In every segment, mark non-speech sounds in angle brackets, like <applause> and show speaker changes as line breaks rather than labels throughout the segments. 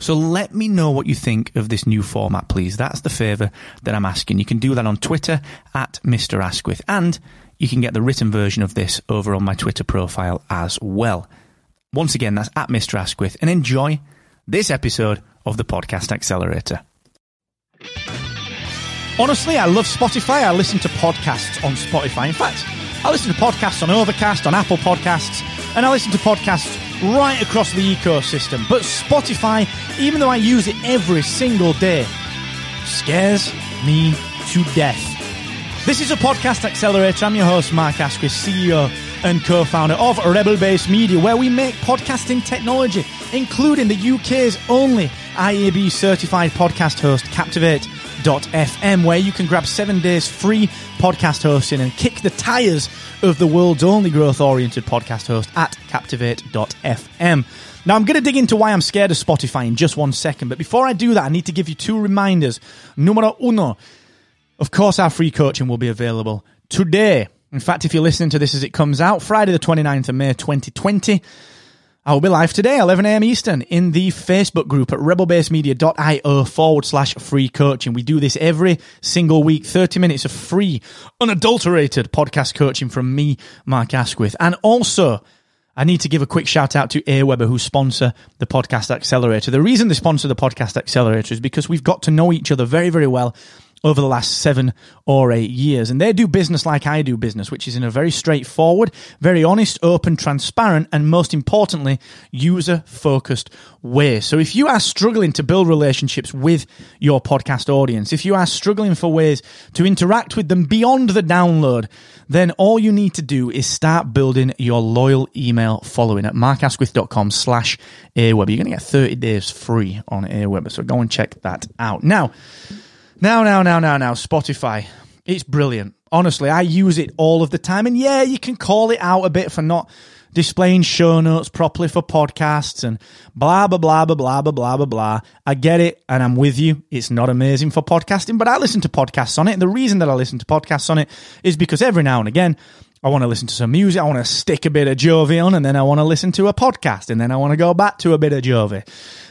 So let me know what you think of this new format, please. That's the favour that I'm asking. You can do that on Twitter at Mr. Asquith, and you can get the written version of this over on my Twitter profile as well. Once again, that's at Mr. Asquith, and enjoy this episode of the Podcast Accelerator.
Honestly, I love Spotify. I listen to podcasts on Spotify. In fact, I listen to podcasts on Overcast, on Apple Podcasts, and I listen to podcasts right across the ecosystem. But Spotify, even though I use it every single day, scares me to death. This is a podcast accelerator. I'm your host, Mark Asquith, CEO and co founder of Rebel Base Media, where we make podcasting technology, including the UK's only IAB certified podcast host, Captivate.fm, where you can grab seven days free podcast hosting and kick the tires of the world's only growth oriented podcast host at Captivate.fm. Now, I'm going to dig into why I'm scared of Spotify in just one second, but before I do that, I need to give you two reminders. Numero uno, of course, our free coaching will be available today. In fact, if you're listening to this as it comes out, Friday the 29th of May 2020, I will be live today, 11am Eastern, in the Facebook group at rebelbasemedia.io forward slash free coaching. We do this every single week, 30 minutes of free, unadulterated podcast coaching from me, Mark Asquith. And also, I need to give a quick shout out to Aweber, who sponsor the Podcast Accelerator. The reason they sponsor the Podcast Accelerator is because we've got to know each other very, very well over the last seven or eight years. And they do business like I do business, which is in a very straightforward, very honest, open, transparent, and most importantly, user focused way. So if you are struggling to build relationships with your podcast audience, if you are struggling for ways to interact with them beyond the download, then all you need to do is start building your loyal email following at markasquith.com slash Aweber. You're going to get 30 days free on Aweber. So go and check that out. Now, now, now, now, now, now, Spotify. It's brilliant. Honestly, I use it all of the time. And yeah, you can call it out a bit for not displaying show notes properly for podcasts and blah, blah, blah, blah, blah, blah, blah, blah, blah. I get it and I'm with you. It's not amazing for podcasting, but I listen to podcasts on it. And the reason that I listen to podcasts on it is because every now and again, I want to listen to some music. I want to stick a bit of Jovi on and then I want to listen to a podcast and then I want to go back to a bit of Jovi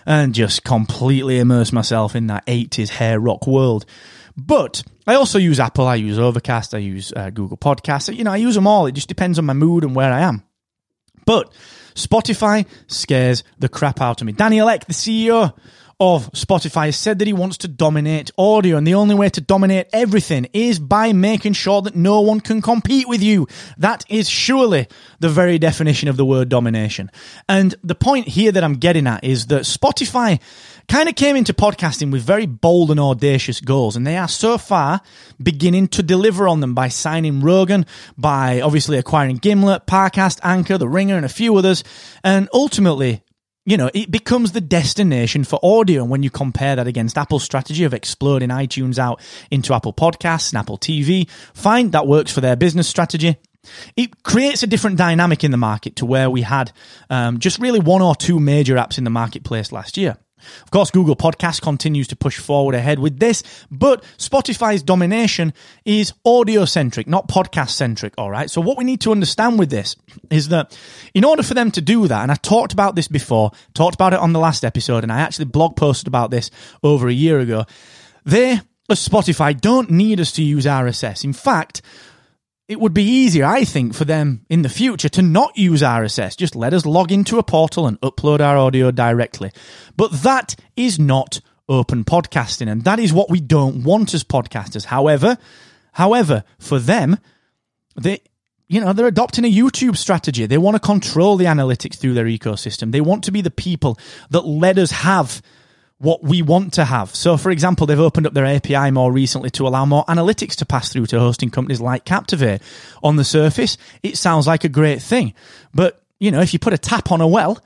and just completely immerse myself in that 80s hair rock world. But I also use Apple, I use Overcast, I use uh, Google Podcasts. You know, I use them all. It just depends on my mood and where I am. But Spotify scares the crap out of me. Daniel Ek, the CEO of Spotify has said that he wants to dominate audio, and the only way to dominate everything is by making sure that no one can compete with you. That is surely the very definition of the word domination. And the point here that I'm getting at is that Spotify kind of came into podcasting with very bold and audacious goals, and they are so far beginning to deliver on them by signing Rogan, by obviously acquiring Gimlet, Parcast, Anchor, The Ringer, and a few others, and ultimately you know, it becomes the destination for audio. And when you compare that against Apple's strategy of exploding iTunes out into Apple Podcasts and Apple TV, fine, that works for their business strategy. It creates a different dynamic in the market to where we had um, just really one or two major apps in the marketplace last year. Of course, Google Podcast continues to push forward ahead with this, but Spotify's domination is audio centric, not podcast centric. All right. So what we need to understand with this is that in order for them to do that, and I talked about this before, talked about it on the last episode, and I actually blog posted about this over a year ago. They, as Spotify, don't need us to use RSS. In fact, it would be easier, I think, for them in the future to not use RSS. Just let us log into a portal and upload our audio directly. But that is not open podcasting, and that is what we don't want as podcasters. However, however, for them, they, you know, they're adopting a YouTube strategy. They want to control the analytics through their ecosystem. They want to be the people that let us have what we want to have. So, for example, they've opened up their API more recently to allow more analytics to pass through to hosting companies like Captivate. On the surface, it sounds like a great thing. But, you know, if you put a tap on a well,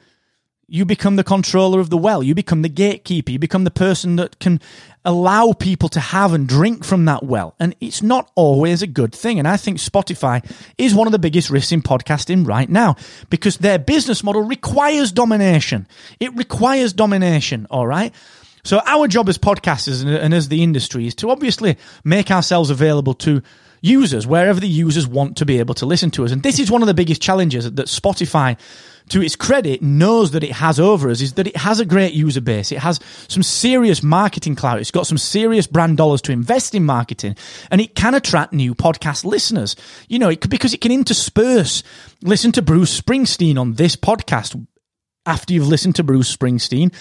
you become the controller of the well. You become the gatekeeper. You become the person that can allow people to have and drink from that well. And it's not always a good thing. And I think Spotify is one of the biggest risks in podcasting right now because their business model requires domination. It requires domination. All right. So our job as podcasters and as the industry is to obviously make ourselves available to users wherever the users want to be able to listen to us. And this is one of the biggest challenges that Spotify to its credit, knows that it has over us is that it has a great user base. It has some serious marketing clout. It's got some serious brand dollars to invest in marketing and it can attract new podcast listeners. You know, it because it can intersperse, listen to Bruce Springsteen on this podcast after you've listened to Bruce Springsteen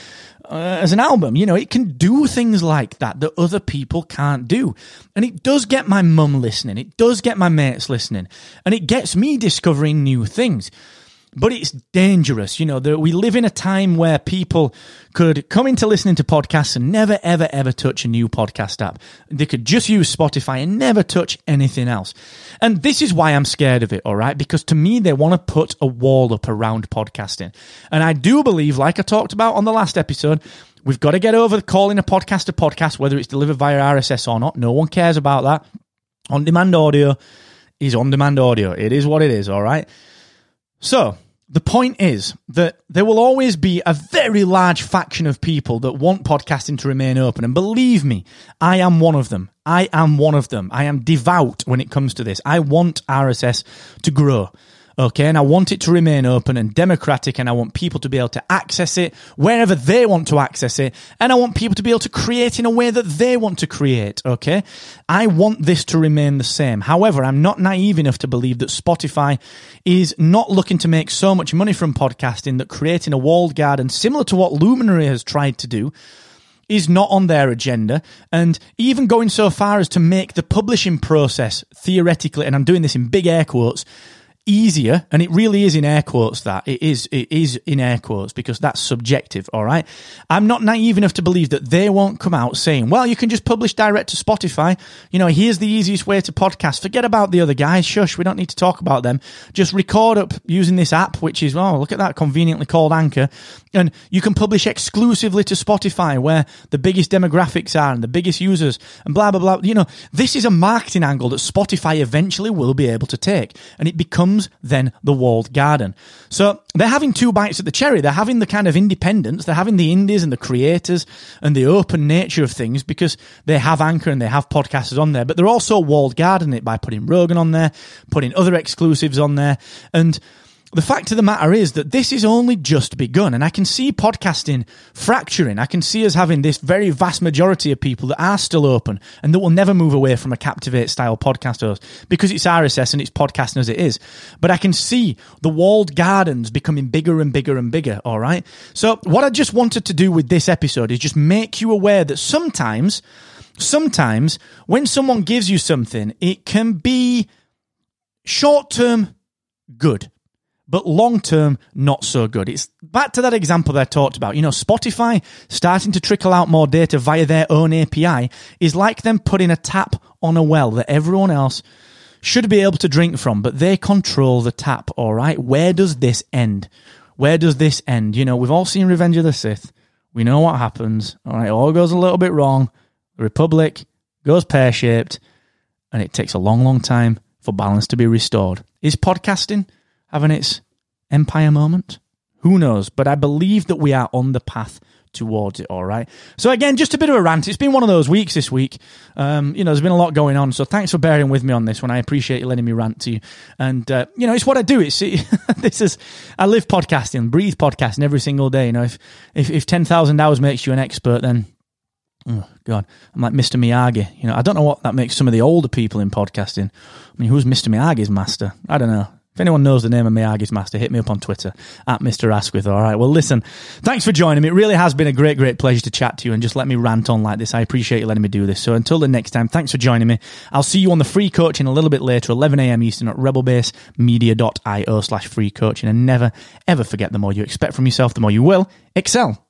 uh, as an album. You know, it can do things like that that other people can't do. And it does get my mum listening. It does get my mates listening. And it gets me discovering new things but it's dangerous. You know, we live in a time where people could come into listening to podcasts and never, ever, ever touch a new podcast app. They could just use Spotify and never touch anything else. And this is why I'm scared of it, all right? Because to me, they want to put a wall up around podcasting. And I do believe, like I talked about on the last episode, we've got to get over calling a podcast a podcast, whether it's delivered via RSS or not. No one cares about that. On demand audio is on demand audio. It is what it is, all right? So, the point is that there will always be a very large faction of people that want podcasting to remain open. And believe me, I am one of them. I am one of them. I am devout when it comes to this. I want RSS to grow. Okay, and I want it to remain open and democratic, and I want people to be able to access it wherever they want to access it, and I want people to be able to create in a way that they want to create. Okay, I want this to remain the same. However, I'm not naive enough to believe that Spotify is not looking to make so much money from podcasting that creating a walled garden, similar to what Luminary has tried to do, is not on their agenda, and even going so far as to make the publishing process theoretically, and I'm doing this in big air quotes, easier and it really is in air quotes that it is it is in air quotes because that's subjective all right? I'm not naive enough to believe that they won't come out saying well you can just publish direct to spotify. You know here's the easiest way to podcast. Forget about the other guys. Shush we don't need to talk about them. Just record up using this app which is oh look at that conveniently called anchor and you can publish exclusively to spotify where the biggest demographics are and the biggest users and blah blah blah you know this is a marketing angle that spotify eventually will be able to take and it becomes then the walled garden. So they're having two bites at the cherry. They're having the kind of independence, they're having the indies and the creators and the open nature of things because they have Anchor and they have podcasters on there, but they're also walled garden it by putting Rogan on there, putting other exclusives on there, and the fact of the matter is that this is only just begun, and I can see podcasting fracturing. I can see us having this very vast majority of people that are still open and that will never move away from a Captivate style podcast host because it's RSS and it's podcasting as it is. But I can see the walled gardens becoming bigger and bigger and bigger, all right? So, what I just wanted to do with this episode is just make you aware that sometimes, sometimes when someone gives you something, it can be short term good but long term, not so good. It's back to that example that I talked about. You know, Spotify starting to trickle out more data via their own API is like them putting a tap on a well that everyone else should be able to drink from, but they control the tap, all right? Where does this end? Where does this end? You know, we've all seen Revenge of the Sith. We know what happens, all right? All goes a little bit wrong. The Republic goes pear shaped, and it takes a long, long time for balance to be restored. Is podcasting having its empire moment? Who knows? But I believe that we are on the path towards it. All right. So again, just a bit of a rant. It's been one of those weeks this week. Um, you know, there's been a lot going on. So thanks for bearing with me on this one. I appreciate you letting me rant to you. And uh, you know, it's what I do. It's it, <laughs> this is I live podcasting, breathe podcasting every single day. You know, if if, if ten thousand hours makes you an expert, then oh god, I'm like Mr. Miyagi. You know, I don't know what that makes some of the older people in podcasting. I mean, who's Mr. Miyagi's master? I don't know. If anyone knows the name of Miyagi's master, hit me up on Twitter at Mr. Asquith. All right. Well, listen, thanks for joining me. It really has been a great, great pleasure to chat to you and just let me rant on like this. I appreciate you letting me do this. So until the next time, thanks for joining me. I'll see you on the free coaching a little bit later, 11 a.m. Eastern at rebelbasemedia.io slash free coaching. And never, ever forget the more you expect from yourself, the more you will excel.